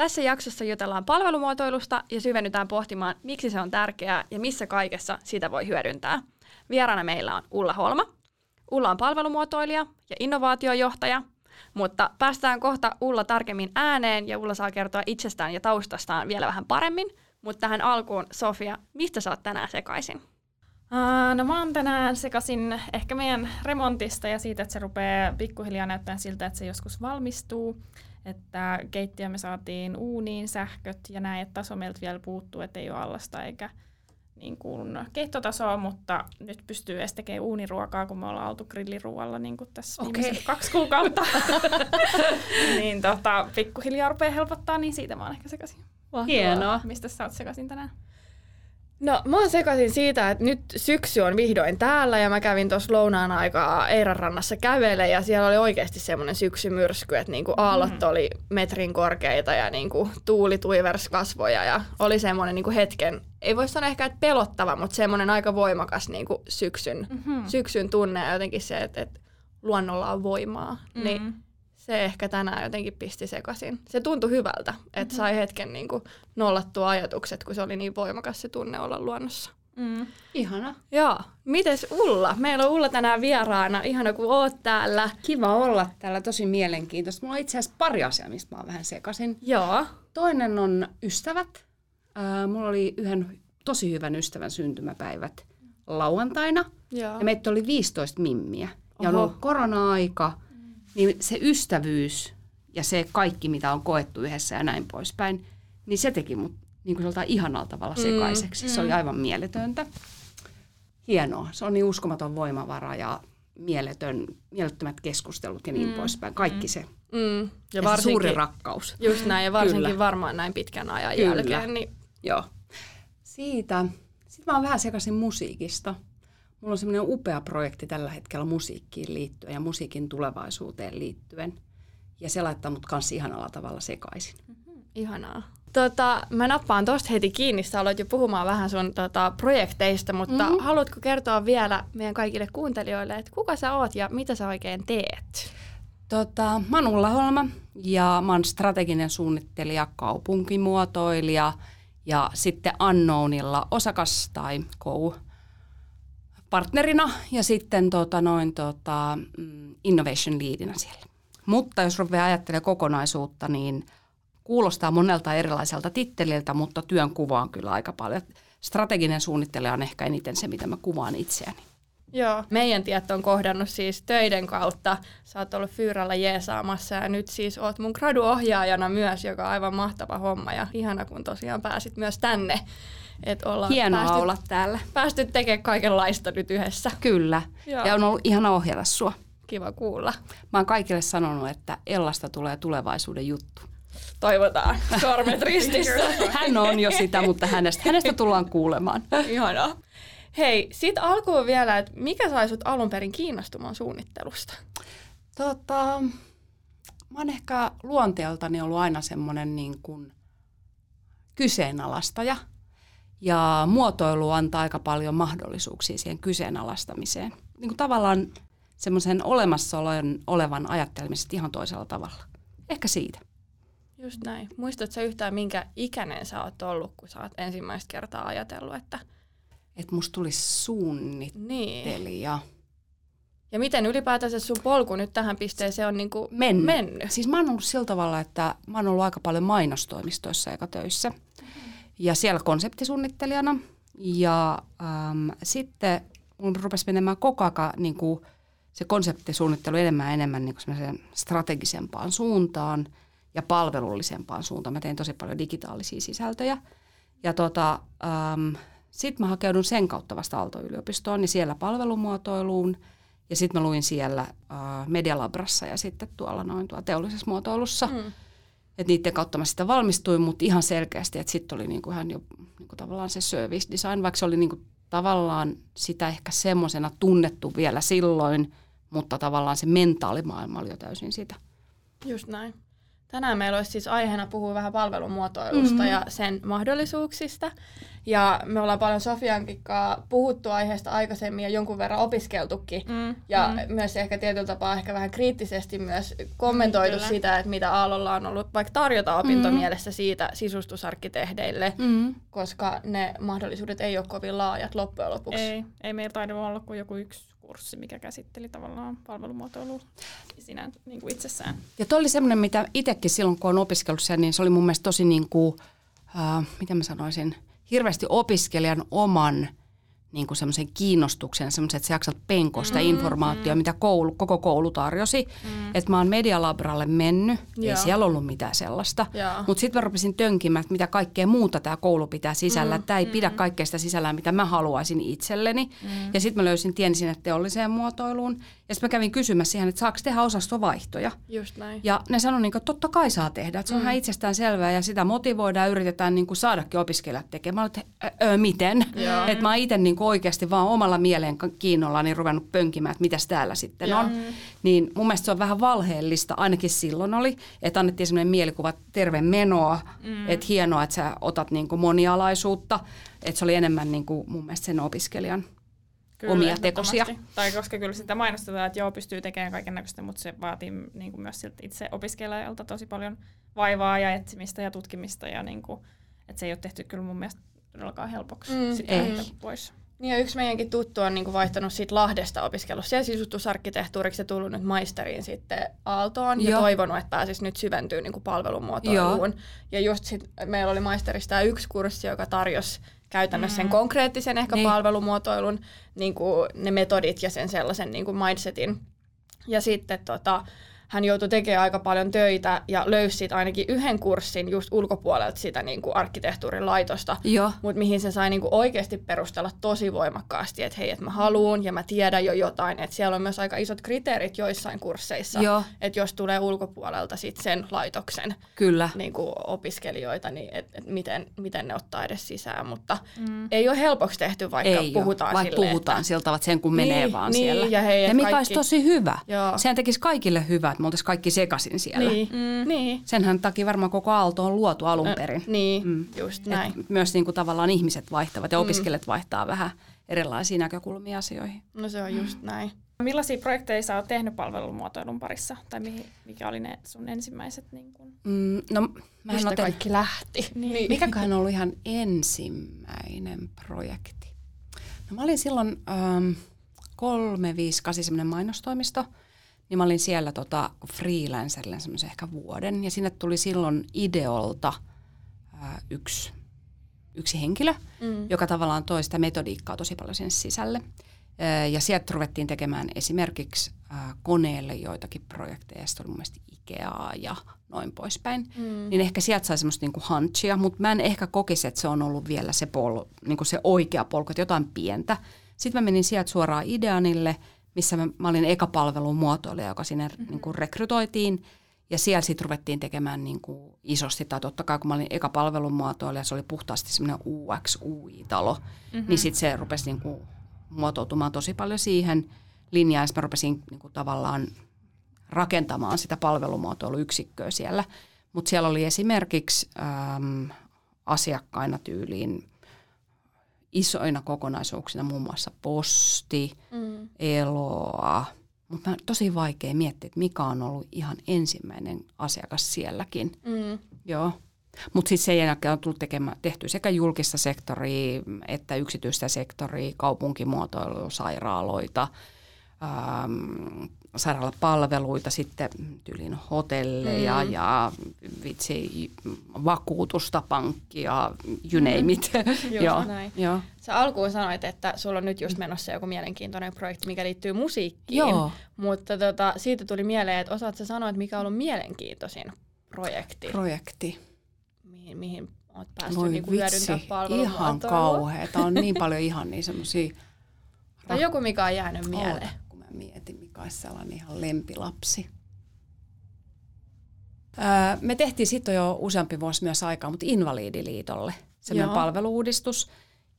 Tässä jaksossa jutellaan palvelumuotoilusta ja syvennytään pohtimaan, miksi se on tärkeää ja missä kaikessa sitä voi hyödyntää. Vieraana meillä on Ulla Holma. Ulla on palvelumuotoilija ja innovaatiojohtaja, mutta päästään kohta Ulla tarkemmin ääneen ja Ulla saa kertoa itsestään ja taustastaan vielä vähän paremmin – mutta tähän alkuun, Sofia, mistä sä oot tänään sekaisin? No mä oon tänään sekaisin ehkä meidän remontista ja siitä, että se rupeaa pikkuhiljaa näyttämään siltä, että se joskus valmistuu. Että keittiö me saatiin uuniin sähköt ja näin, että taso meiltä vielä puuttuu, että ei ole allasta eikä niin kuin keittotasoa, mutta nyt pystyy edes tekemään uuniruokaa, kun me ollaan oltu grilliruoalla niin kuin tässä okay. viimeiset kaksi kuukautta. niin tota, pikkuhiljaa rupeaa helpottaa, niin siitä mä oon ehkä sekaisin. Hienoa. Mistä sä oot sekaisin tänään? No mä oon sekaisin siitä, että nyt syksy on vihdoin täällä ja mä kävin tuossa lounaan aikaa Eiran rannassa kävele ja siellä oli oikeasti semmoinen syksymyrsky, että niinku aallot mm. oli metrin korkeita ja niinku tuuli tuivers kasvoja ja oli semmoinen niinku hetken, ei voi sanoa ehkä, että pelottava, mutta semmoinen aika voimakas niinku syksyn, mm-hmm. syksyn tunne ja jotenkin se, että, että luonnolla on voimaa. Mm. Niin se ehkä tänään jotenkin pisti sekaisin. Se tuntui hyvältä, että mm-hmm. sai hetken niin kuin nollattua ajatukset, kun se oli niin voimakas se tunne olla luonnossa. Mm. Ihana. Joo. Mites Ulla? Meillä on Ulla tänään vieraana. Ihana, kun oot täällä. Kiva olla täällä. Tosi mielenkiintoista. Mulla on itse asiassa pari asiaa, mistä mä oon vähän sekaisin. Joo. Toinen on ystävät. Äh, mulla oli yhden tosi hyvän ystävän syntymäpäivät lauantaina. Joo. Ja meitä oli 15 mimmiä. Ja Oho. on ollut korona-aika niin se ystävyys ja se kaikki, mitä on koettu yhdessä ja näin poispäin, niin se teki mut niin kuin ihanalla tavalla mm, sekaiseksi. Mm, mm. Se oli aivan mieletöntä. Hienoa. Se on niin uskomaton voimavara ja mieletön, mielettömät keskustelut ja niin mm, poispäin. Kaikki mm. se. Mm. Ja, ja varsinkin, suuri rakkaus. Just näin, ja varsinkin Kyllä. varmaan näin pitkän ajan Kyllä. jälkeen. Niin... Joo. Siitä. Sitten mä oon vähän sekaisin musiikista. Mulla on semmoinen upea projekti tällä hetkellä musiikkiin liittyen ja musiikin tulevaisuuteen liittyen. Ja se laittaa mut kanssa ihanalla tavalla sekaisin. Mm-hmm. Ihanaa. Tota, mä nappaan tosta heti kiinni, sä aloit jo puhumaan vähän sun tota, projekteista, mutta mm-hmm. haluatko kertoa vielä meidän kaikille kuuntelijoille, että kuka sä oot ja mitä sä oikein teet? Tota, mä oon Ulla Holma ja mä oon strateginen suunnittelija, kaupunkimuotoilija ja sitten Unknownilla osakas tai co partnerina ja sitten tota, noin, tota, mm, innovation leadinä siellä. Mutta jos rupeaa ajattelemaan kokonaisuutta, niin kuulostaa monelta erilaiselta titteliltä, mutta työn kuva on kyllä aika paljon. Strateginen suunnittelija on ehkä eniten se, mitä mä kuvaan itseäni. Joo, meidän tiet on kohdannut siis töiden kautta. Sä oot ollut Fyyrällä jeesaamassa ja nyt siis oot mun graduohjaajana myös, joka on aivan mahtava homma ja ihana kun tosiaan pääsit myös tänne että olla Hienoa päästy, olla täällä. Päästy tekemään kaikenlaista nyt yhdessä. Kyllä. Joo. Ja on ollut ihana ohjata sua. Kiva kuulla. Mä oon kaikille sanonut, että Ellasta tulee tulevaisuuden juttu. Toivotaan. Sormet ristissä. Hän on jo sitä, mutta hänestä, hänestä tullaan kuulemaan. Ihanaa. Hei, sit alkuun vielä, että mikä sai sut alun perin kiinnostumaan suunnittelusta? Tota, mä oon ehkä luonteeltani ollut aina semmoinen niin kuin kyseenalaistaja – ja muotoilu antaa aika paljon mahdollisuuksia siihen kyseenalaistamiseen. Niin kuin tavallaan semmoisen olemassaolon olevan ajattelemista ihan toisella tavalla. Ehkä siitä. Just näin. Muistatko yhtään, minkä ikäinen sä oot ollut, kun sä oot ensimmäistä kertaa ajatellut, että... Että musta tulisi suunnittelija. Niin. Ja miten ylipäätänsä sun polku nyt tähän pisteeseen on niin mennyt. mennyt? Siis mä oon ollut sillä tavalla, että mä oon ollut aika paljon mainostoimistoissa eikä töissä. Mm-hmm ja siellä konseptisuunnittelijana. Ja ähm, sitten mun rupesi menemään koko ajan niin kuin se konseptisuunnittelu enemmän ja enemmän niin kuin strategisempaan suuntaan ja palvelullisempaan suuntaan. Mä tein tosi paljon digitaalisia sisältöjä. Ja tota, sitten mä hakeudun sen kautta vasta Aalto-yliopistoon ja siellä palvelumuotoiluun. Ja sitten mä luin siellä äh, Medialabrassa ja sitten tuolla noin tuolla teollisessa muotoilussa. Mm että niiden kautta mä sitä valmistuin, mutta ihan selkeästi, että sitten oli niinku ihan jo niinku tavallaan se service design, vaikka se oli niin kuin tavallaan sitä ehkä semmoisena tunnettu vielä silloin, mutta tavallaan se mentaalimaailma oli jo täysin sitä. Just näin. Tänään meillä olisi siis aiheena puhua vähän palvelumuotoilusta mm-hmm. ja sen mahdollisuuksista. Ja me ollaan paljon Sofiankin puhuttu aiheesta aikaisemmin ja jonkun verran opiskeltukin. Mm, ja mm. myös ehkä tietyllä tapaa ehkä vähän kriittisesti myös kommentoitu mm, sitä, että mitä Aallolla on ollut vaikka tarjota opintomielessä mm. siitä sisustusarkkitehdeille, mm. koska ne mahdollisuudet ei ole kovin laajat loppujen lopuksi. Ei, ei meillä taidu olla kuin joku yksi kurssi, mikä käsitteli tavallaan palvelumuotoilua sinä niin kuin itsessään. Ja tuo oli semmoinen, mitä itsekin silloin, kun on opiskellut sen, niin se oli mun mielestä tosi niin kuin, äh, mitä mä sanoisin, hirveästi opiskelijan oman niin kuin semmoisen kiinnostuksen, semmoisen, että sä jaksat penkoa sitä mm, informaatiota, mm. mitä koulu, koko koulu tarjosi. Mm. Että mä oon Medialabralle mennyt, Joo. ei siellä ollut mitään sellaista. Mutta sitten mä rupesin tönkimään, että mitä kaikkea muuta tämä koulu pitää sisällä. Mm, tämä ei mm. pidä kaikkea sitä sisällään, mitä mä haluaisin itselleni. Mm. Ja sitten mä löysin tien sinne teolliseen muotoiluun. Ja sitten mä kävin kysymässä siihen, että saako tehdä osastovaihtoja. Just näin. Ja ne sanoi, niin että totta kai saa tehdä. Että se on mm. ihan itsestään selvää ja sitä motivoidaan ja yritetään niin kuin saadakin opiskelijat tekemään. Mä että öö, miten? Että mä itse niin oikeasti vaan omalla mieleen kiinnolla niin ruvennut pönkimään, että mitäs täällä sitten ja. on. Niin mun mielestä se on vähän valheellista, ainakin silloin oli, että annettiin sellainen mielikuva terve menoa, mm. että hienoa, että sä otat niin kuin monialaisuutta. Että se oli enemmän niin kuin mun mielestä sen opiskelijan Kyllä, omia tekosia. Tai koska kyllä sitä mainostetaan, että joo, pystyy tekemään kaiken näköistä, mutta se vaatii niin kuin myös siltä itse opiskelijalta tosi paljon vaivaa ja etsimistä ja tutkimista. Ja niin kuin, että se ei ole tehty kyllä mun mielestä todellakaan helpoksi mm, sitä ei. pois. Niin ja yksi meidänkin tuttu on niinku vaihtanut siitä Lahdesta opiskellut siellä sisustusarkkitehtuuriksi ja tullut nyt maisteriin sitten Aaltoon Joo. ja toivonut, että pääsisi nyt syventyä niinku palvelumuotoiluun. Joo. Ja just sit meillä oli maisterista yksi kurssi, joka tarjosi käytännössä sen mm. konkreettisen ehkä niin. palvelumuotoilun, niin kuin ne metodit ja sen sellaisen niin kuin mindsetin. Ja sitten tota, hän joutui tekemään aika paljon töitä ja löysi siitä ainakin yhden kurssin just ulkopuolelta sitä niin kuin arkkitehtuurin laitosta, mutta mihin se sai niin kuin oikeasti perustella tosi voimakkaasti, että hei, että mä haluun ja mä tiedän jo jotain, että siellä on myös aika isot kriteerit joissain kursseissa, että jos tulee ulkopuolelta sit sen laitoksen Kyllä. Niin kuin opiskelijoita, niin et, et miten, miten ne ottaa edes sisään, mutta mm. ei ole helpoksi tehty, vaikka ei puhutaan vaikka silleen, puhutaan että... siltä, että sen kun menee niin, vaan niin, siellä. Ja, hei, ja mikä kaikki... olisi tosi hyvä. Joo. Sehän tekisi kaikille hyvät me oltaisiin kaikki sekaisin siellä. Niin. Mm. niin. Senhän takia varmaan koko Aalto on luotu alun perin. Ö, niin, mm. just näin. Et myös niin kuin tavallaan ihmiset vaihtavat ja mm. opiskelijat vaihtaa vähän erilaisia näkökulmia asioihin. No se on just mm. näin. Millaisia projekteja sä oot tehnyt palvelumuotoilun parissa? Tai mikä oli ne sun ensimmäiset? Niin kun... mm, no, mä Mistä oten... kaikki lähti? Niin. Mikäköhän on ollut ihan ensimmäinen projekti? No mä olin silloin ähm, 358 semmoinen mainostoimisto – niin mä olin siellä tota freelancerille semmoisen ehkä vuoden. Ja sinne tuli silloin Ideolta ää, yksi, yksi henkilö, mm. joka tavallaan toi sitä metodiikkaa tosi paljon sinne sisälle. Ää, ja sieltä ruvettiin tekemään esimerkiksi ää, koneelle joitakin projekteja. Sitten oli mun mielestä Ikeaa ja noin poispäin. Mm. Niin ehkä sieltä sai semmoista niinku hunchia, mutta mä en ehkä kokisi, että se on ollut vielä se, pol, niinku se oikea polku, että jotain pientä. Sitten mä menin sieltä suoraan Ideanille – missä mä, mä olin eka palvelun muotoilija, joka sinne mm-hmm. niin kuin rekrytoitiin. Ja siellä sitten ruvettiin tekemään niin kuin isosti, tai totta kai kun mä olin eka palvelun muotoilija, se oli puhtaasti semmoinen UX, UI-talo, mm-hmm. niin sitten se rupesi niin kuin muotoutumaan tosi paljon siihen linjaan, ja mä rupesin niin kuin tavallaan rakentamaan sitä palvelumuotoiluyksikköä siellä. Mutta siellä oli esimerkiksi äm, asiakkaina tyyliin isoina kokonaisuuksina muun muassa posti, mm. Eloa. Mutta tosi vaikea miettiä, että mikä on ollut ihan ensimmäinen asiakas sielläkin. Mm. Joo. Mutta sitten sen jälkeen on tullut tekemään, tehty sekä julkista sektoria että yksityistä sektoria, kaupunkimuotoilu, sairaaloita, ähm, sairaalapalveluita, sitten tyylin hotelleja mm. ja vitsi, vakuutusta, pankkia, you name it. Just Joo. näin. Joo. Sä alkuun sanoit, että sulla on nyt just menossa joku mielenkiintoinen projekti, mikä liittyy musiikkiin. Joo. Mutta tota, siitä tuli mieleen, että osaat sä sanoa, että mikä on ollut mielenkiintoisin projekti? Projekti. Mihin, mihin oot päässyt Voi niinku vitsi, ihan kauheeta. On niin paljon ihan niin semmosia... Tai joku, mikä on jäänyt mieleen mietin, mikä olisi sellainen ihan lempilapsi. me tehtiin sitten jo useampi vuosi myös aikaa, mutta Invalidiliitolle semmoinen palveluudistus.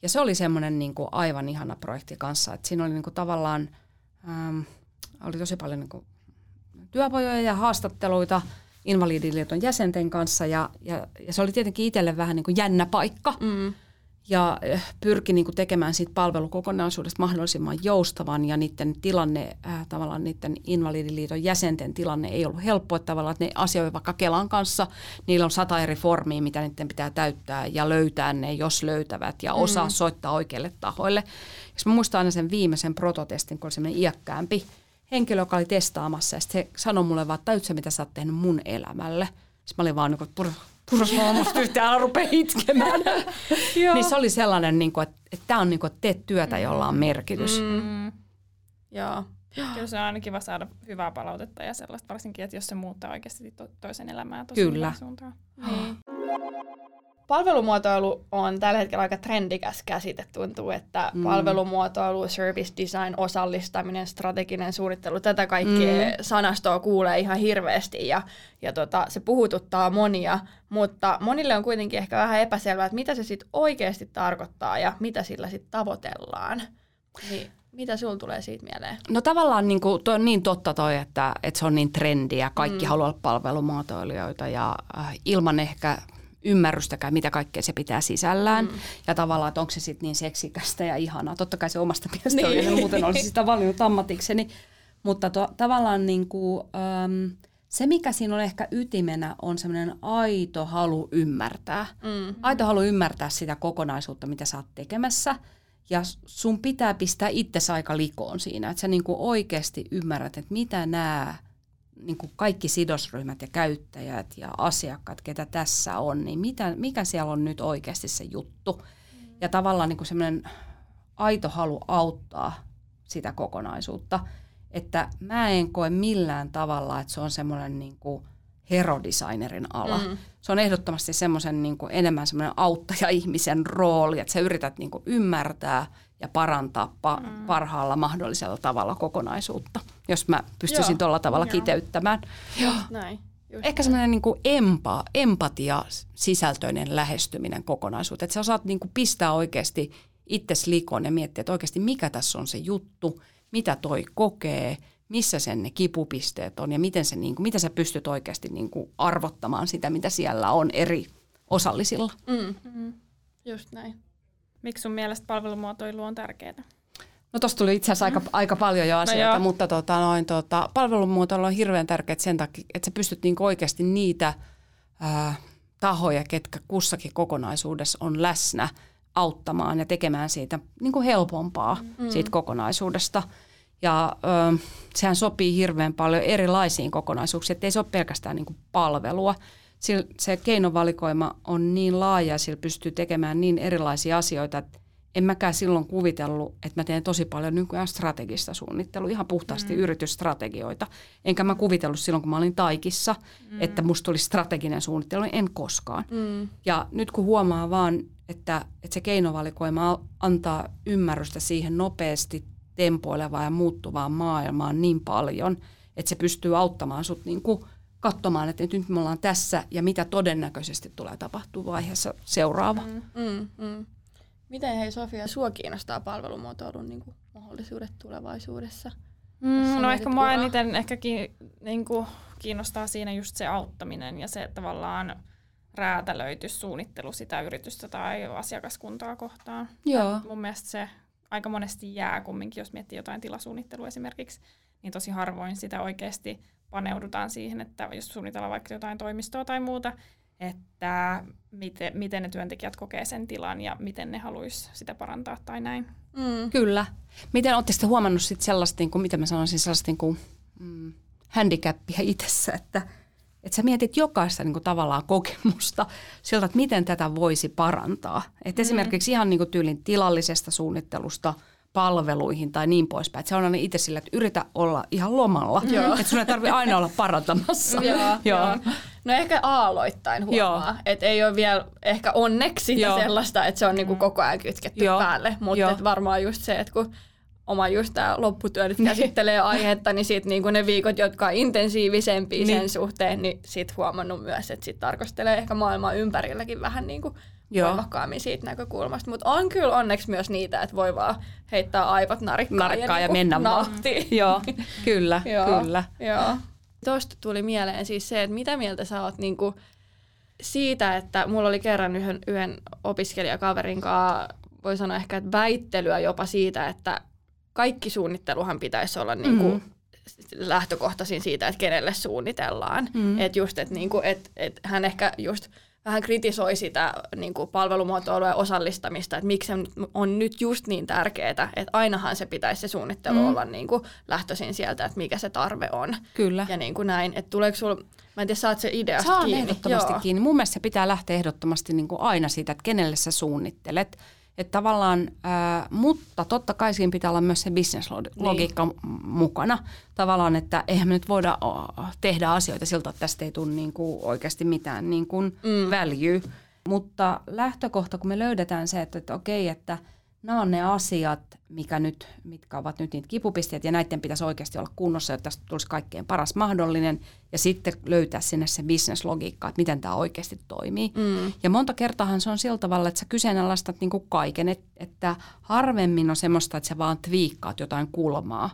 Ja se oli semmoinen niin kuin aivan ihana projekti kanssa, että siinä oli niin kuin tavallaan, äm, oli tosi paljon niin kuin työpajoja ja haastatteluita Invalidiliiton jäsenten kanssa ja, ja, ja se oli tietenkin itselle vähän niin kuin jännä paikka. Mm. Ja eh, pyrki niin kuin tekemään siitä palvelukokonaisuudesta mahdollisimman joustavan ja niiden tilanne, äh, tavallaan niiden Invalidiliiton jäsenten tilanne ei ollut helppo, että tavallaan että ne asioivat vaikka Kelan kanssa, niillä on sata eri formia, mitä niiden pitää täyttää ja löytää ne, jos löytävät ja osaa mm. soittaa oikeille tahoille. Ja mä muistan aina sen viimeisen prototestin, kun oli semmoinen iäkkäämpi henkilö, joka oli testaamassa ja sitten se sanoi mulle vaan, että mitä sä oot tehnyt mun elämälle. Sitten mä olin vaan niin kuin, purus mulla musta yhtään rupea itkemään. niin se oli sellainen, niin kuin, että, että tämä on niin kuin, että teet työtä, jolla on merkitys. Mm. Mm. Joo. Kyllä se on aina kiva saada hyvää palautetta ja sellaista, varsinkin, että jos se muuttaa oikeasti to- toisen elämää tosi Kyllä. suuntaan. Niin. Palvelumuotoilu on tällä hetkellä aika trendikäs käsite. Tuntuu, että mm. palvelumuotoilu, service design, osallistaminen, strateginen suunnittelu, tätä kaikkea mm. sanastoa kuulee ihan hirveästi ja, ja tota, se puhututtaa monia, mutta monille on kuitenkin ehkä vähän epäselvää, että mitä se sitten oikeasti tarkoittaa ja mitä sillä sitten tavoitellaan. Niin, mitä sulla tulee siitä mieleen? No tavallaan niin kuin, toi on niin totta toi, että, että se on niin trendiä. Kaikki mm. haluaa olla palvelumuotoilijoita ja äh, ilman ehkä ymmärrystäkään, mitä kaikkea se pitää sisällään. Mm. Ja tavallaan, että onko se sitten niin seksikästä ja ihanaa. Totta kai se omasta mielestä niin. oli, muuten olisi sitä valinnut ammatikseni. Mutta to, tavallaan niin kuin, äm, se, mikä siinä on ehkä ytimenä, on semmoinen aito halu ymmärtää. Mm. Aito halu ymmärtää sitä kokonaisuutta, mitä sä oot tekemässä. Ja sun pitää pistää itsesi aika likoon siinä, että sä niin kuin oikeasti ymmärrät, että mitä nämä niin kuin kaikki sidosryhmät ja käyttäjät ja asiakkaat, ketä tässä on, niin mitä, mikä siellä on nyt oikeasti se juttu. Ja tavallaan niin semmoinen aito halu auttaa sitä kokonaisuutta. Että mä en koe millään tavalla, että se on semmoinen niin kuin herodesignerin ala. Mm. Se on ehdottomasti semmoisen niin kuin enemmän semmoinen auttaja-ihmisen rooli, että sä yrität niin kuin ymmärtää ja parantaa pa- mm. parhaalla mahdollisella tavalla kokonaisuutta, jos mä pystyisin Joo. tuolla tavalla Joo. kiteyttämään. Näin. Just Ehkä semmoinen niin empa, empatia sisältöinen lähestyminen kokonaisuuteen. Että sä osaat niin kuin pistää oikeasti itses likoon ja miettiä, että oikeasti mikä tässä on se juttu, mitä toi kokee, missä sen ne kipupisteet on ja miten se, niin kuin, mitä sä pystyt oikeasti niin kuin arvottamaan sitä, mitä siellä on eri osallisilla. Mm. Just näin. Miksi sun mielestä palvelumuotoilu on tärkeää? No tuossa tuli itse asiassa aika, aika paljon jo asioita, joo. mutta tota, noin, tota, palvelumuotoilu on hirveän tärkeää sen takia, että sä pystyt niinku oikeasti niitä ää, tahoja, ketkä kussakin kokonaisuudessa on läsnä, auttamaan ja tekemään siitä niinku helpompaa mm. siitä kokonaisuudesta. Ja ö, sehän sopii hirveän paljon erilaisiin kokonaisuuksiin, että ei se ole pelkästään niinku palvelua. Sillä se keinovalikoima on niin laaja ja sillä pystyy tekemään niin erilaisia asioita, että en mäkään silloin kuvitellut, että mä teen tosi paljon nykyään strategista suunnittelua, ihan puhtaasti mm. yritysstrategioita. Enkä mä kuvitellut silloin, kun mä olin Taikissa, mm. että musta olisi strateginen suunnittelu, en koskaan. Mm. Ja nyt kun huomaa vaan, että, että se keinovalikoima antaa ymmärrystä siihen nopeasti tempoilevaan ja muuttuvaan maailmaan niin paljon, että se pystyy auttamaan sut niin kuin katsomaan, että nyt me ollaan tässä ja mitä todennäköisesti tulee tapahtua vaiheessa seuraava. Mm. Mm, mm. Miten hei Sofia, sua kiinnostaa palvelumuotoilun niin kuin, mahdollisuudet tulevaisuudessa? Mm, no ehkä mua eniten ehkä ki, niin kuin, kiinnostaa siinä just se auttaminen ja se tavallaan räätälöitys suunnittelu sitä yritystä tai asiakaskuntaa kohtaan. Joo. Mun mielestä se aika monesti jää kumminkin, jos miettii jotain tilasuunnittelua esimerkiksi, niin tosi harvoin sitä oikeasti paneudutaan siihen, että jos suunnitellaan vaikka jotain toimistoa tai muuta, että miten, miten ne työntekijät kokee sen tilan ja miten ne haluaisi sitä parantaa tai näin. Mm. Kyllä. Miten olette sitten huomannut sit sellaista, niin kuin, mitä mä sanoisin, sellaista niin kuin, mm, handicapia itsessä, että, että sä mietit jokaista niin kuin, tavallaan kokemusta siltä, että miten tätä voisi parantaa. Et mm. Esimerkiksi ihan niin kuin, tyylin tilallisesta suunnittelusta palveluihin tai niin poispäin. Et se on aina itse sillä, että yritä olla ihan lomalla. Että sun ei tarvitse aina olla parantamassa. Joo, joo. No ehkä aaloittain huomaa, että ei ole vielä ehkä onneksi sitä Joo. sellaista, että se on niinku koko ajan kytketty Joo. päälle, mutta varmaan just se, että kun oma just tämä lopputyö nyt käsittelee aihetta, niin sit niinku ne viikot, jotka on intensiivisempia Niin. sen suhteen, niin sit huomannut myös, että sit tarkastelee ehkä maailmaa ympärilläkin vähän niinku Joo. voimakkaammin siitä näkökulmasta. Mutta on kyllä onneksi myös niitä, että voi vaan heittää aivot narikkaan, narikkaan ja, ja niinku mennä vaan. Joo, kyllä, Joo. kyllä. Joo. Tuosta tuli mieleen siis se, että mitä mieltä sä oot niinku siitä, että mulla oli kerran yhden, yhden opiskelijakaverin kanssa, voi sanoa ehkä, että väittelyä jopa siitä, että kaikki suunnitteluhan pitäisi olla niinku Mhm. lähtökohtaisin siitä, että kenelle suunnitellaan. Mm. Että just, että niinku, et, et hän ehkä just vähän kritisoi sitä niin kuin palvelumuotoilua ja osallistamista, että miksi se on nyt just niin tärkeää, että ainahan se pitäisi se suunnittelu mm. olla niin kuin lähtöisin sieltä, että mikä se tarve on. Kyllä. Ja niin kuin näin, että tuleeko sulla, mä en tiedä, saat se ideasta Saan kiinni. ehdottomasti Joo. kiinni. Mun mielestä se pitää lähteä ehdottomasti niin kuin aina siitä, että kenelle sä suunnittelet. Että tavallaan, ää, mutta totta kai siinä pitää olla myös se bisneslogiikka niin. mukana. Tavallaan, että eihän me nyt voida tehdä asioita siltä, että tästä ei tule niin kuin oikeasti mitään niin kuin mm. value. Mutta lähtökohta, kun me löydetään se, että, että okei, että nämä on ne asiat, mikä nyt, mitkä ovat nyt niitä kipupisteet, ja näiden pitäisi oikeasti olla kunnossa, jotta tästä tulisi kaikkein paras mahdollinen, ja sitten löytää sinne se bisneslogiikka, että miten tämä oikeasti toimii. Mm. Ja monta kertaahan se on sillä tavalla, että sä kyseenalaistat niin kuin kaiken, että, että harvemmin on semmoista, että sä vaan twiikkaat jotain kulmaa.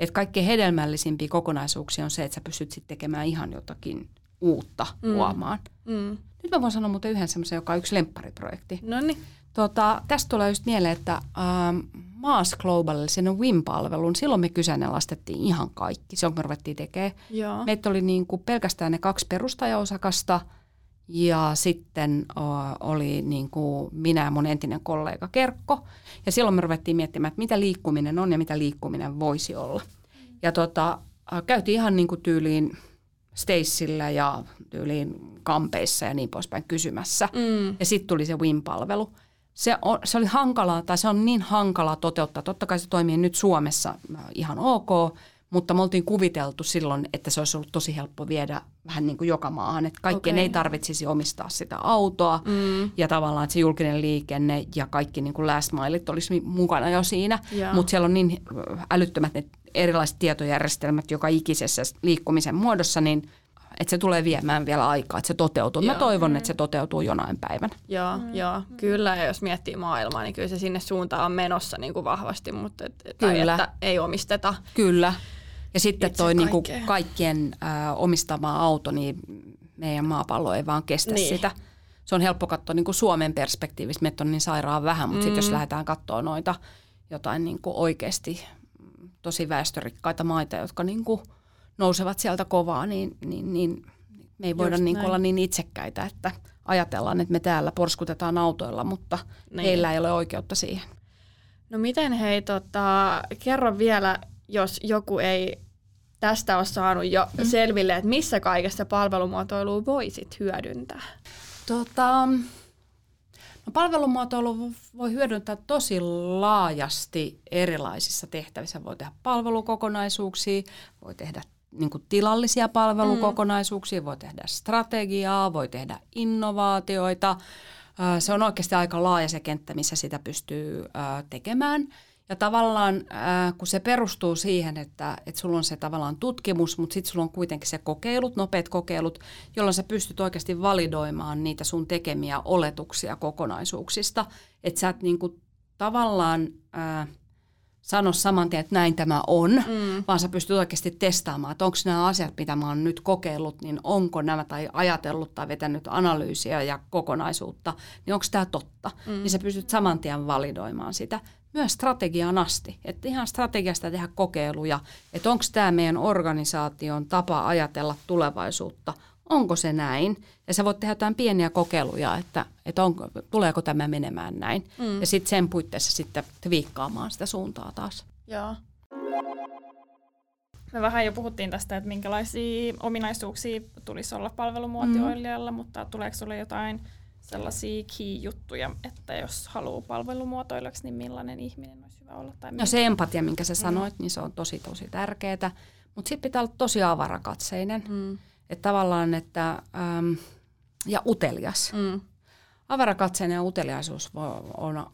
Että kaikkein hedelmällisimpiä kokonaisuuksia on se, että sä pystyt sitten tekemään ihan jotakin uutta mm. luomaan. Mm. Nyt mä voin sanoa muuten yhden semmoisen, joka on yksi lemppariprojekti. No niin. Tota, tästä tulee just mieleen, että ähm, Maas Globalille, sen WIM-palvelun, silloin me kyseenalaistettiin ihan kaikki. Se on, me ruvettiin tekemään. Joo. Meitä oli niin kuin pelkästään ne kaksi perustajaosakasta ja sitten o, oli niin kuin minä ja mun entinen kollega Kerkko. Ja silloin me ruvettiin miettimään, että mitä liikkuminen on ja mitä liikkuminen voisi olla. Ja tota, äh, käytiin ihan niin kuin tyyliin Stacella ja tyyliin kampeissa ja niin poispäin kysymässä. Mm. Ja sitten tuli se WIM-palvelu. Se, on, se oli hankalaa, tai se on niin hankala toteuttaa. Totta kai se toimii nyt Suomessa äh, ihan ok, mutta me oltiin kuviteltu silloin, että se olisi ollut tosi helppo viedä vähän niin kuin joka maahan. Että kaikkien Okei. ei tarvitsisi omistaa sitä autoa Mm. ja tavallaan, että se julkinen liikenne ja kaikki niin kuin last mileit olisi mukana jo siinä. Joo. Mutta siellä on niin älyttömät ne erilaiset tietojärjestelmät joka ikisessä liikkumisen muodossa, niin että se tulee viemään vielä aikaa, että se toteutuu. Mä Joo. toivon, että se toteutuu jonain päivänä. Joo, mm. joo, kyllä. Ja jos miettii maailmaa, niin kyllä se sinne suuntaan on menossa niin kuin vahvasti, mutta et, Kyllä. että ei omisteta. Kyllä. Ja sitten toi niinku kaikkea. kaikkien äh, omistama auto, niin meidän maapallo ei vaan kestä Niin. niin. sitä. Se on helppo katsoa niinku Suomen perspektiivistä, meitä on niin sairaan vähän, mutta mm. sitten jos lähdetään katsoa noita jotain niinku oikeasti mm, tosi väestörikkaita maita, jotka niinku nousevat sieltä kovaa, niin, niin, niin me ei voida näin. olla niin itsekkäitä, että ajatellaan, että me täällä porskutetaan autoilla, mutta Niin. niin. heillä ei ole oikeutta siihen. No miten hei, tota, kerro vielä, jos joku ei tästä ole saanut jo mm. selville, että missä kaikessa palvelumuotoilua voisit hyödyntää? Tota, no palvelumuotoilu voi hyödyntää tosi laajasti erilaisissa tehtävissä. Voi tehdä palvelukokonaisuuksia, voi tehdä niin kuin tilallisia palvelukokonaisuuksia, mm. voi tehdä strategiaa, voi tehdä innovaatioita. Se on oikeasti aika laaja se kenttä, missä sitä pystyy tekemään. Ja tavallaan kun se perustuu siihen, että, että sulla on se tavallaan tutkimus, mutta sitten sulla on kuitenkin se kokeilut, nopeat kokeilut, jolloin sä pystyt oikeasti validoimaan niitä sun tekemiä oletuksia kokonaisuuksista. Että sä et niinku tavallaan äh, sano saman tien, että näin tämä on, mm. vaan sä pystyt oikeasti testaamaan, että onko nämä asiat, mitä mä oon nyt kokeillut, niin onko nämä tai ajatellut tai vetänyt analyysiä ja kokonaisuutta, niin onko tämä totta. Mm. Niin sä pystyt saman tien validoimaan sitä myös strategiaan asti. Että ihan strategiasta tehdä kokeiluja, että onko tämä meidän organisaation tapa ajatella tulevaisuutta, onko se näin. Ja sä voit tehdä jotain pieniä kokeiluja, että, että onko, tuleeko tämä menemään näin. Mm. Ja sitten sen puitteissa sitten twiikkaamaan sitä suuntaa taas. Joo. Me vähän jo puhuttiin tästä, että minkälaisia ominaisuuksia tulisi olla palvelumuotoilijalla, mm. mutta tuleeko sulle jotain sellaisia key-juttuja, että jos haluaa palvelumuotoilijaksi, niin millainen ihminen olisi hyvä olla? Tai No se empatia, minkä sä sanoit, niin se on tosi tosi tärkeää. Mutta sitten pitää olla tosi avarakatseinen. Mm. Että tavallaan, että, äm, ja utelias. Mm. Avarakatseinen ja uteliaisuus on,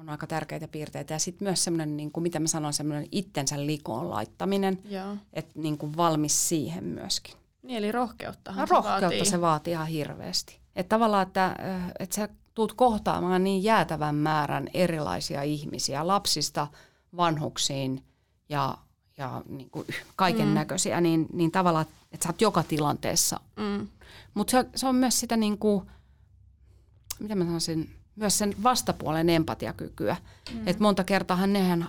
on aika tärkeitä piirteitä. Ja sitten myös semmoinen, niin kuin, mitä mä sanoin, semmoinen itsensä likoon laittaminen, että niin kuin valmis siihen myöskin. Niin, eli rohkeutta. No, rohkeutta se vaatii ihan hirveästi. Että tavallaan, että, äh, että sä tuut kohtaamaan niin jäätävän määrän erilaisia ihmisiä, lapsista vanhuksiin ja, ja niin kuin kaiken näköisiä, niin, niin tavallaan, että sä oot joka tilanteessa. Mm. Mutta se, se on myös sitä niin kuin, miten mä sanoisin, myös sen vastapuolen empatiakykyä. Mm. Että monta kertaa nehän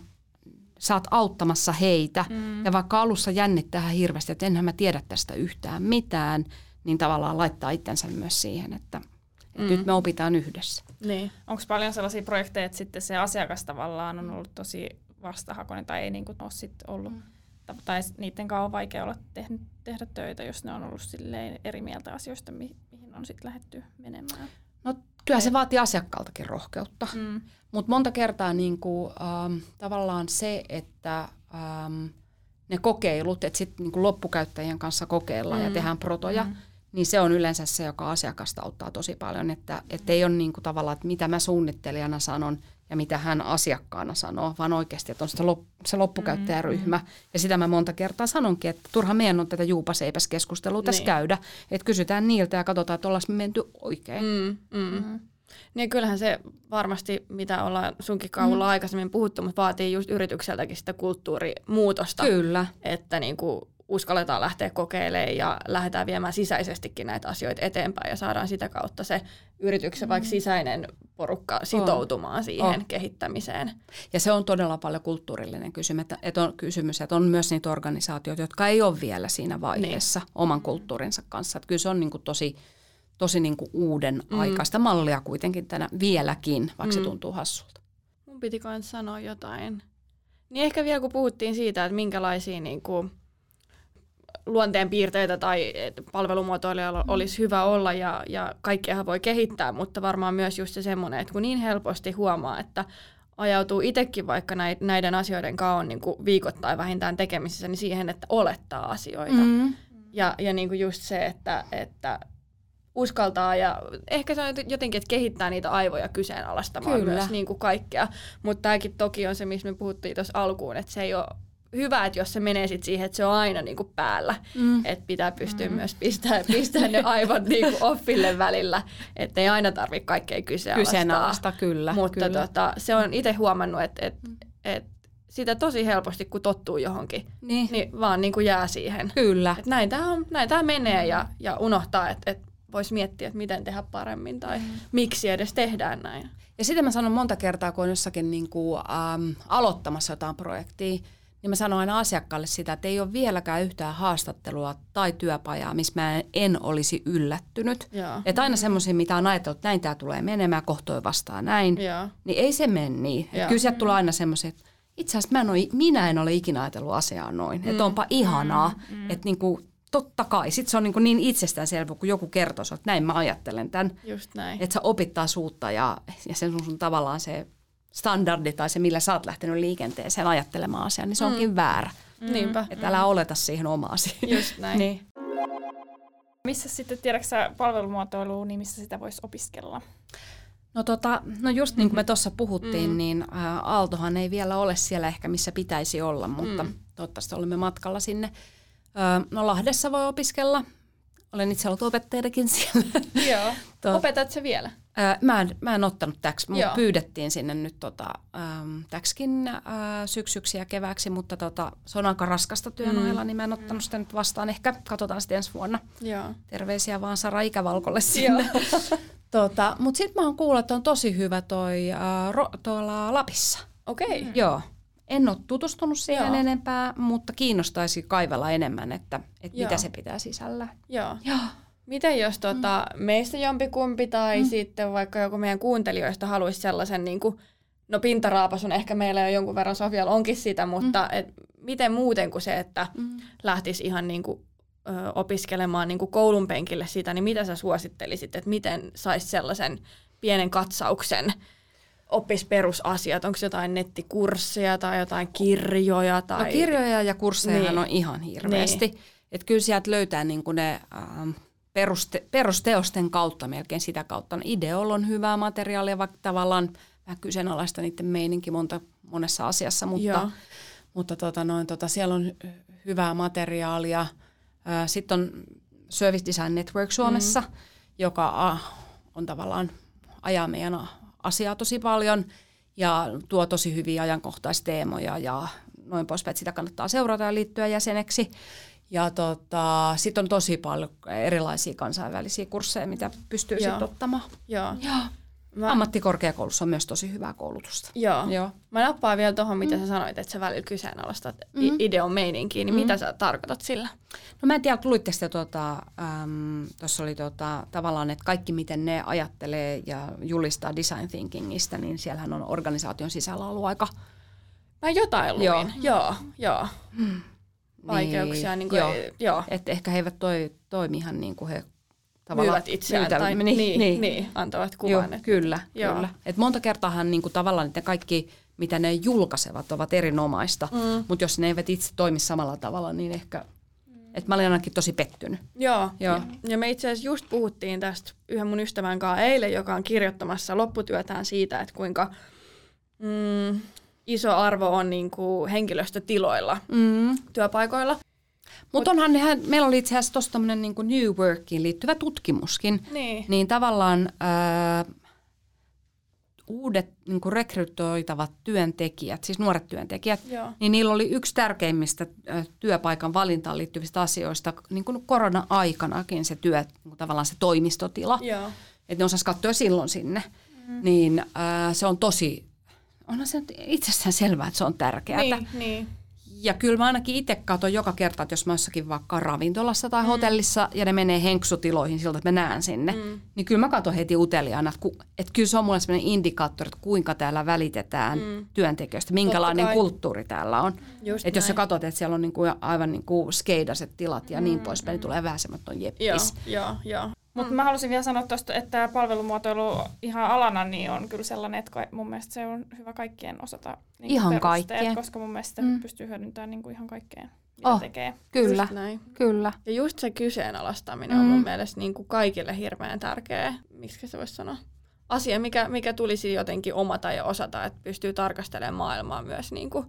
sä oot auttamassa heitä. Mm. Ja vaikka alussa jännittää hirveästi, että enhän mä tiedä tästä yhtään mitään, niin tavallaan laittaa itsensä myös siihen, että, että mm. nyt me opitaan yhdessä. Niin. Onko paljon sellaisia projekteja, että sitten se asiakas tavallaan on ollut tosi vastahakoinen tai ei niin kuin ole sit ollut, mm. tai niiden kanssa on vaikea olla tehnyt, tehdä töitä, jos ne on ollut silleen eri mieltä asioista, mi- mihin on sitten lähdetty menemään. No kyllä se vaatii asiakkaaltakin rohkeutta, Mm. mutta monta kertaa niin kuin, ähm, tavallaan se, että ähm, ne kokeilut, että sitten niin loppukäyttäjien kanssa kokeillaan mm. ja tehdään protoja, mm. Niin se on yleensä se, joka asiakasta auttaa tosi paljon, että et ei ole niin kuin tavallaan, että mitä mä suunnittelijana sanon ja mitä hän asiakkaana sanoo, vaan oikeasti, että on sitä lop, se loppukäyttäjäryhmä. Mm. Ja sitä mä monta kertaa sanonkin, että turha meidän on tätä juupaseipäs-keskustelua tässä Niin. käydä, että kysytään niiltä ja katsotaan, että ollaan me menty oikein. Mm, mm. Mm. Niin kyllähän se varmasti, mitä ollaan sunkin kaulla mm. aikaisemmin puhuttu, mutta vaatii just yritykseltäkin sitä kulttuurimuutosta, Kyllä. että niin kuin uskalletaan lähteä kokeilemaan ja lähdetään viemään sisäisestikin näitä asioita eteenpäin ja saadaan sitä kautta se yrityksen mm. vaikka sisäinen porukka sitoutumaan siihen On. kehittämiseen. Ja se on todella paljon kulttuurillinen kysymys, että- on, kysymys, että on myös niitä organisaatioita, jotka ei ole vielä siinä vaiheessa niin. oman kulttuurinsa kanssa. Että kyllä se on niin kuin tosi, tosi niin kuin uuden mm. aikaista mallia kuitenkin tänä vieläkin, vaikka mm. se tuntuu hassulta. Mun piti sanoa jotain. Niin ehkä vielä kun puhuttiin siitä, että minkälaisia niin kuin, luonteenpiirteitä tai et palvelumuotoilijalla olisi hyvä olla ja, ja kaikkeahan voi kehittää, mutta varmaan myös just se semmoinen, että kun niin helposti huomaa, että ajautuu itsekin vaikka näi- näiden asioiden kanssa on niin kuin viikoittain vähintään tekemisissä, niin siihen, että olettaa asioita. Mm. Ja, ja niin kuin just se, että, että uskaltaa ja ehkä se on jotenkin, että kehittää niitä aivoja kyseenalaistamaan Kyllä. myös niin kuin kaikkea. Mutta tämäkin toki on se, missä me puhuttiin tuossa alkuun, että se ei ole hyvä, että jos se menee sit siihen, että se on aina niin kuin päällä. Mm. Että pitää pystyä mm. myös pistää, pistää ne aivot niin kuin offille välillä, että ei aina tarvitse kaikkea kyseenalaistaa. Kyseenalaista, kyllä. Mutta kyllä. tota, se on itse huomannut, että et, et sitä tosi helposti, kun tottuu johonkin, Niin. niin vaan niin kuin jää siihen. Kyllä. Et näin tämä on, näin tää menee ja, ja unohtaa, että et voisi miettiä, että miten tehdä paremmin tai mm. miksi edes tehdään näin. Ja sitä mä sanon monta kertaa, kun on jossakin niin kuin, ähm, aloittamassa jotain projektia, niin mä sanon aina asiakkaalle sitä, että ei ole vieläkään yhtään haastattelua tai työpajaa, missä mä en, olisi yllättynyt. Joo. Että aina semmoisia, mitä on ajatellut, että näin tämä tulee menemään, kohtoi vastaan näin, Joo. niin ei se mene niin. Kyllä sieltä tulee aina semmoisia, että itse asiassa mä en ole, minä en ole ikinä ajatellut asiaa noin. Mm. Että onpa ihanaa, mm. että niinku, totta kai. Sitten se on niinku niin itsestäänselvä, kun joku kertoo, että näin mä ajattelen tämän. Just näin. Että sä opit taas uutta ja, ja se on sun tavallaan se standardi tai se, millä sä oot lähtenyt liikenteeseen ajattelemaan asiaa, niin se onkin väärä. Mm. Niinpä. Että älä oleta siihen omaasi. Just näin. niin. Missä sitten, tiedätkö sä palvelumuotoilua, niin missä sitä voisi opiskella? No, tota, no just niin kuin me tuossa puhuttiin, mm. niin ä, Aaltohan ei vielä ole siellä ehkä missä pitäisi olla, mutta mm. toivottavasti olemme matkalla sinne. Ö, no Lahdessa voi opiskella. Olen itse ollut opettajanakin siellä. Joo. Tot- Opetat se vielä? Mä, en, mä en ottanut täksi, mutta Joo. pyydettiin sinne nyt tota, äm, täksikin äh, syksyksi ja kevääksi, mutta tota, se on aika raskasta työn Mm. ohella, niin mä en ottanut sitä nyt vastaan. Ehkä katsotaan sitten ensi vuonna. Joo. Terveisiä vaan Sara Ikävalkolle sinne. tota, mutta sitten mä oon kuullut, että on tosi hyvä toi äh, ro, tuolla Lapissa. Okei. Okay. Joo. En ole tutustunut siihen Joo. enempää, mutta kiinnostaisi kaivella enemmän, että, että Joo. mitä se pitää sisällä. Joo. Joo. Miten jos tota, meistä jompikumpi tai mm. sitten vaikka joku meidän kuuntelijoista haluaisi sellaisen, niin kuin, no pintaraapasun ehkä meillä jo jonkun verran Sofialla onkin sitä, mutta mm. et, miten muuten kuin se, että Mm. lähtisi ihan niin kuin, ö, opiskelemaan niin kuin koulun penkille sitä, niin mitä sä suosittelisit, että miten saisi sellaisen pienen katsauksen, oppisi perusasiat, onko jotain nettikursseja tai jotain kirjoja? Tai... No kirjoja ja kursseja Niin. on ihan hirveästi. Niin. Että kyllä sieltä löytää niinku ne ähm, peruste, perusteosten kautta melkein sitä kautta. No Ideolla on hyvää materiaalia, vaikka tavallaan vähän kyseenalaista niiden meininki monta, monessa asiassa, mutta, Joo. mutta tota noin, tota, siellä on hy- hyvää materiaalia. Sitten on Service Design Network Suomessa, mm. joka on tavallaan ajaa meidän asiaa tosi paljon ja tuo tosi hyviä ajankohtaisteemoja ja noin poispäin, että sitä kannattaa seurata ja liittyä jäseneksi. Ja tota, sitten on tosi paljon erilaisia kansainvälisiä kursseja, mitä pystyy sitten ottamaan. Joo. Joo. Mä... Ammattikorkeakoulussa on myös tosi hyvää koulutusta. Joo. Joo. Mä nappaan vielä tuohon, mitä mm. sä sanoit, että sä välillä kyseenalaistat mm. ideon meininkiä, niin mm. mitä sä tarkoitat sillä? No mä en tiedä, luitte sitä, tuota, ähm, tuossa oli tuota, tavallaan, että kaikki miten ne ajattelee ja julistaa design thinkingistä, niin siellähän on organisaation sisällä ollut aika... Mä jotain luin, joo, joo. joo. Hmm. Vaikeuksia. Niin, niin kuin, joo. Joo. Että ehkä he eivät toi, toimi ihan niin kuin he tavallaan myyvät itseään myytä, tai niin, niin, niin, niin, antavat kuvan. Joo, että, kyllä, joo. kyllä. Et monta kertaahan niin kuin tavallaan että kaikki, mitä ne julkaisevat, ovat erinomaista, mm. mutta jos ne eivät itse toimi samalla tavalla, niin ehkä et mä olin ainakin tosi pettynyt. Joo, Joo. ja me itse asiassa just puhuttiin tästä yhden mun ystävän kanssa eilen, joka on kirjoittamassa lopputyötään siitä, että kuinka mm, iso arvo on niin kuin henkilöstötiloilla mm. työpaikoilla. Mutta onhan nehän, meillä oli itse asiassa tuossa tämmöinen niin New Workiin liittyvä tutkimuskin. Niin, niin tavallaan ää, uudet niin kuin rekrytoitavat työntekijät, siis nuoret työntekijät, Joo. niin niillä oli yksi tärkeimmistä työpaikan valintaan liittyvistä asioista niin kuin korona-aikanakin se työ, niin tavallaan se toimistotila. Että ne osasivat katsoa silloin sinne. Mm. Niin ää, se on tosi, onhan se itsestään selvää, että se on tärkeää. Niin, niin ja kyllä mä ainakin itse katson joka kerta, että jos mä jossakin vaikka ravintolassa tai mm. hotellissa ja ne menee henksutiloihin siltä, että mä näen sinne, mm. niin kyllä mä katson heti uteliaana, että, ku, että kyllä se on mulle sellainen indikaattori, että kuinka täällä välitetään mm. työntekijöistä, minkälainen kulttuuri täällä on. että jos sä katsot, että siellä on niinku aivan niinku skeidaset tilat ja niin mm. niin poispäin, niin tulee vähän semmoinen jeppis. Joo, joo, joo. Mutta mm. mä halusin vielä sanoa tuosta, että tämä palvelumuotoilu ihan alana niin on kyllä sellainen, että mun mielestä se on hyvä kaikkien osata niin ihan kaikkien. koska mun mielestä mm. pystyy hyödyntämään niin kuin ihan kaikkeen, mitä oh, tekee. Kyllä, kyllä. Ja just se kyseenalaistaminen mm. on mun mielestä niin kuin kaikille hirveän tärkeä, miksi se voisi sanoa, asia, mikä, mikä tulisi jotenkin omata ja osata, että pystyy tarkastelemaan maailmaa myös niin kuin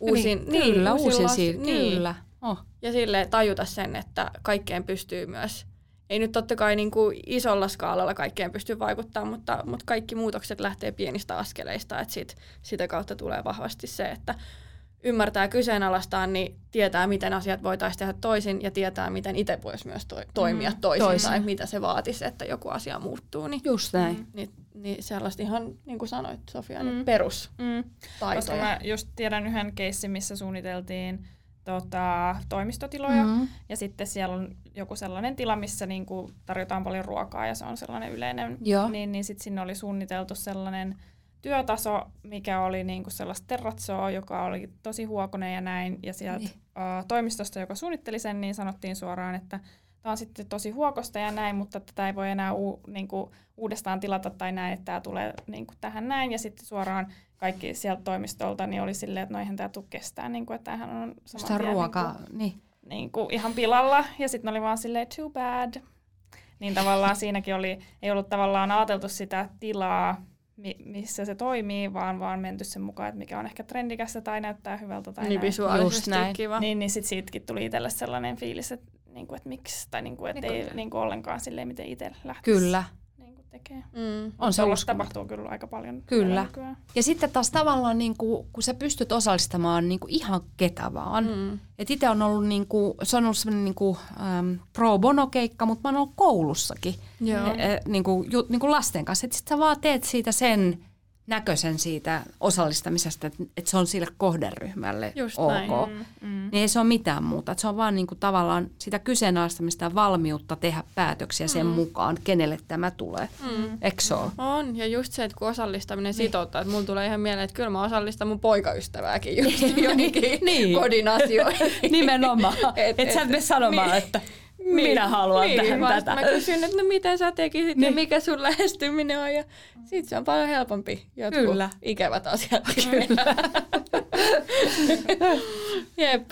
uusin, niin, niin, kyllä, uusin, uusin lasi, niin. kyllä. Oh. Ja sille tajuta sen, että kaikkeen pystyy myös ei nyt totta kai niin kuin isolla skaalalla kaikkeen pysty vaikuttamaan, mutta, mutta kaikki muutokset lähtee pienistä askeleista, että sit, sitä kautta tulee vahvasti se, että ymmärtää kyseenalaistaan, niin tietää, miten asiat voitaisiin tehdä toisin ja tietää, miten itse voisi myös to- toimia mm, toisin, toisin tai mitä se vaatisi, että joku asia muuttuu. Niin, Just näin. Mm, niin, niin sellaista ihan, niin kuin sanoit Sofia, niin mm. niin perustaitoja. Mm. Koska mä just tiedän yhden keissin, missä suunniteltiin tota, toimistotiloja. Mm-hmm. Ja sitten siellä on joku sellainen tila, missä niinku tarjotaan paljon ruokaa ja se on sellainen yleinen. Joo. Niin, niin sitten sinne oli suunniteltu sellainen työtaso, mikä oli niinku sellaista terratsoa, joka oli tosi huokonen ja näin. Ja sieltä niin. toimistosta, joka suunnitteli sen, niin sanottiin suoraan, että on sitten tosi huokosta ja näin, mutta tätä ei voi enää u, niinku, uudestaan tilata tai näin, että tämä tulee niinku, tähän näin. Ja sitten suoraan kaikki sieltä toimistolta niin oli silleen, että no eihän tämä tule kestää, niin kuin, että tämähän on saman tien, ruokaa, niin kuin, niin. Niin kuin, ihan pilalla. Ja sitten oli vaan silleen, too bad. Niin tavallaan siinäkin oli, ei ollut tavallaan ajateltu sitä tilaa, missä se toimii, vaan vaan menty sen mukaan, että mikä on ehkä trendikästä tai näyttää hyvältä tai niin, näin. visuaalisesti näin. kiva. Niin, niin sitten siitäkin tuli itselle sellainen fiilis, että, niin kuin, että miksi, tai niin kuin, että niin ei niin kuin ollenkaan silleen, miten itse lähtisi. Kyllä, tekee. Mm. On se tapahtuu kyllä aika paljon. Kyllä. Ja sitten taas tavallaan, niin kuin, kun sä pystyt osallistamaan niin kuin ihan ketä vaan. Mm. Et itse on ollut, niin kuin, se on ollut sellainen niin kuin, um, pro bono keikka, mutta mä oon ollut koulussakin Joo. E, e, niin kuin, ju, niin kuin lasten kanssa. Että sit sä vaan teet siitä sen näköisen siitä osallistamisesta, että, että se on sille kohderyhmälle Just ok. Näin. Mm, mm. Niin ei se ole mitään muuta. Että se on vaan niin kuin tavallaan sitä kyseenalaistamista ja valmiutta tehdä päätöksiä mm. sen mukaan, kenelle tämä tulee. Mm. Eikö se ole? On. Ja just se, että kun osallistaminen niin. sitouttaa, että mulla tulee ihan mieleen, että kyllä mä osallistan mun poikaystävääkin just johonkin niin. kodin asioihin. Nimenomaan. et, et, et sä et sanomaan, niin. että minä haluan niin, tähän tätä. Mä kysyn, että no miten sä tekisit niin. ja mikä sun lähestyminen on. Ja sit se on paljon helpompi jotkut Kyllä. ikävät asiat. Kyllä. Jep.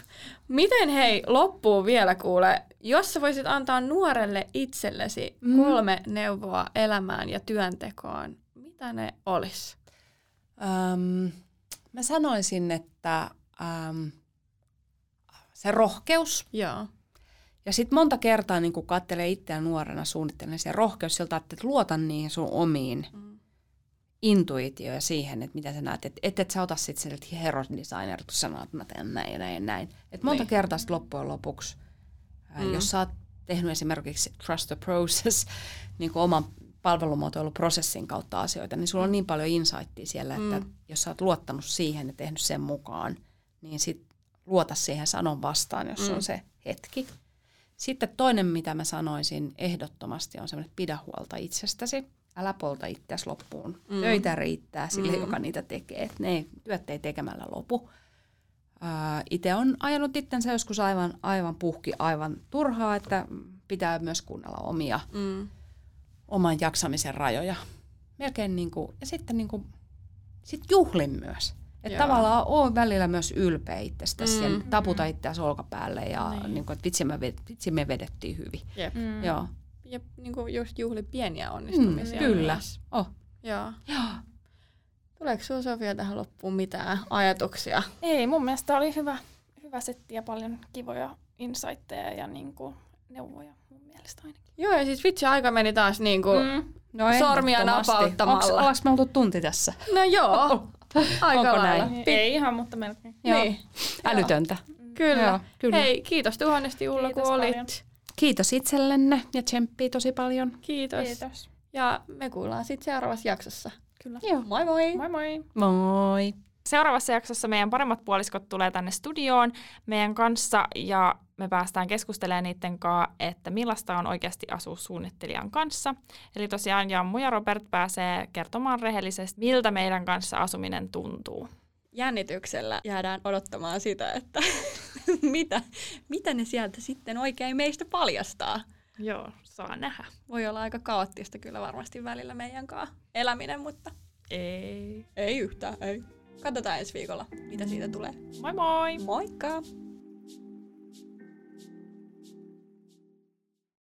Miten hei, loppuu vielä kuule, jos sä voisit antaa nuorelle itsellesi mm. kolme neuvoa elämään ja työntekoon, mitä ne olisi? Um, mä sanoisin, että um, se rohkeus. Joo. Ja sitten monta kertaa niin kun katselee itseään nuorena suunnittelen se rohkeus siltä, että luota niihin sun omiin mm. ja siihen, että mitä sä näet. Että et, et sä ota sitten sieltä hero designer, kun sanoo, että mä teen näin ja näin ja näin. Et monta Niin. kertaa sit loppujen lopuksi, ää, Mm. jos sä oot tehnyt esimerkiksi trust the process, niin kuin oman palvelumuotoiluprosessin kautta asioita, niin sulla on niin paljon insightia siellä, että Mm. jos sä oot luottanut siihen ja tehnyt sen mukaan, niin sit luota siihen sanon vastaan, jos Mm. on se hetki. Sitten toinen, mitä mä sanoisin ehdottomasti, on semmoinen, että pidä huolta itsestäsi. Älä polta itseäsi loppuun. Mm. Töitä riittää sille, Mm. mm. joka niitä tekee. Et ne ei- työt ei tekemällä lopu. Itse on ajanut itsensä joskus aivan, aivan puhki, aivan turhaa, että pitää myös kuunnella omia, Mm. oman jaksamisen rajoja. Melkein niin kuin, ja sitten niin kuin, sit juhlin myös. Että Joo. tavallaan on välillä myös ylpeä itsestäsi mm. Mm. ja taputa itseäsi olkapäälle ja Niin. niin. Niin kuin, että vitsi me, vitsi me vedettiin hyvin. Jep. Mm. Mm. Joo. Ja niin kuin just juhli pieniä onnistumisia. Mm, kyllä. myös. Oh. Joo. Joo. Tuleeko sinulla Sofia tähän loppuun mitään ajatuksia? Ei, mun mielestä oli hyvä, hyvä setti ja paljon kivoja insightteja ja niinku neuvoja mun mielestä ainakin. Joo, ja siis vitsi, aika meni taas niin kuin... Mm. Mm. No Sormia napauttamalla. Ollaanko me oltu tunti tässä? No joo, aika Onko lailla. näin? Ei, ei ihan, mutta melkein. Joo. Niin. Älytöntä. Kyllä. Joo, kyllä. Hei, kiitos tuhannesti Ulla, Kiitos kun olit. paljon. Kiitos itsellenne ja tsemppii tosi paljon. Kiitos. Kiitos. Ja me kuullaan sitten seuraavassa jaksossa. Kyllä. Joo. Moi moi! Moi moi! Moi. Seuraavassa jaksossa meidän paremmat puoliskot tulee tänne studioon meidän kanssa ja me päästään keskustelemaan niiden kanssa, että millaista on oikeasti asua suunnittelijan kanssa. Eli tosiaan Jammu ja Robert pääsee kertomaan rehellisesti, miltä meidän kanssa asuminen tuntuu. Jännityksellä jäädään odottamaan sitä, että mitä, mitä ne sieltä sitten oikein meistä paljastaa. Joo, saa nähdä. Voi olla aika kaoottista kyllä varmasti välillä meidän kanssa eläminen, mutta Ei. ei yhtään, ei. Katsotaan ensi viikolla, mitä siitä tulee. Moi moi! Moikka!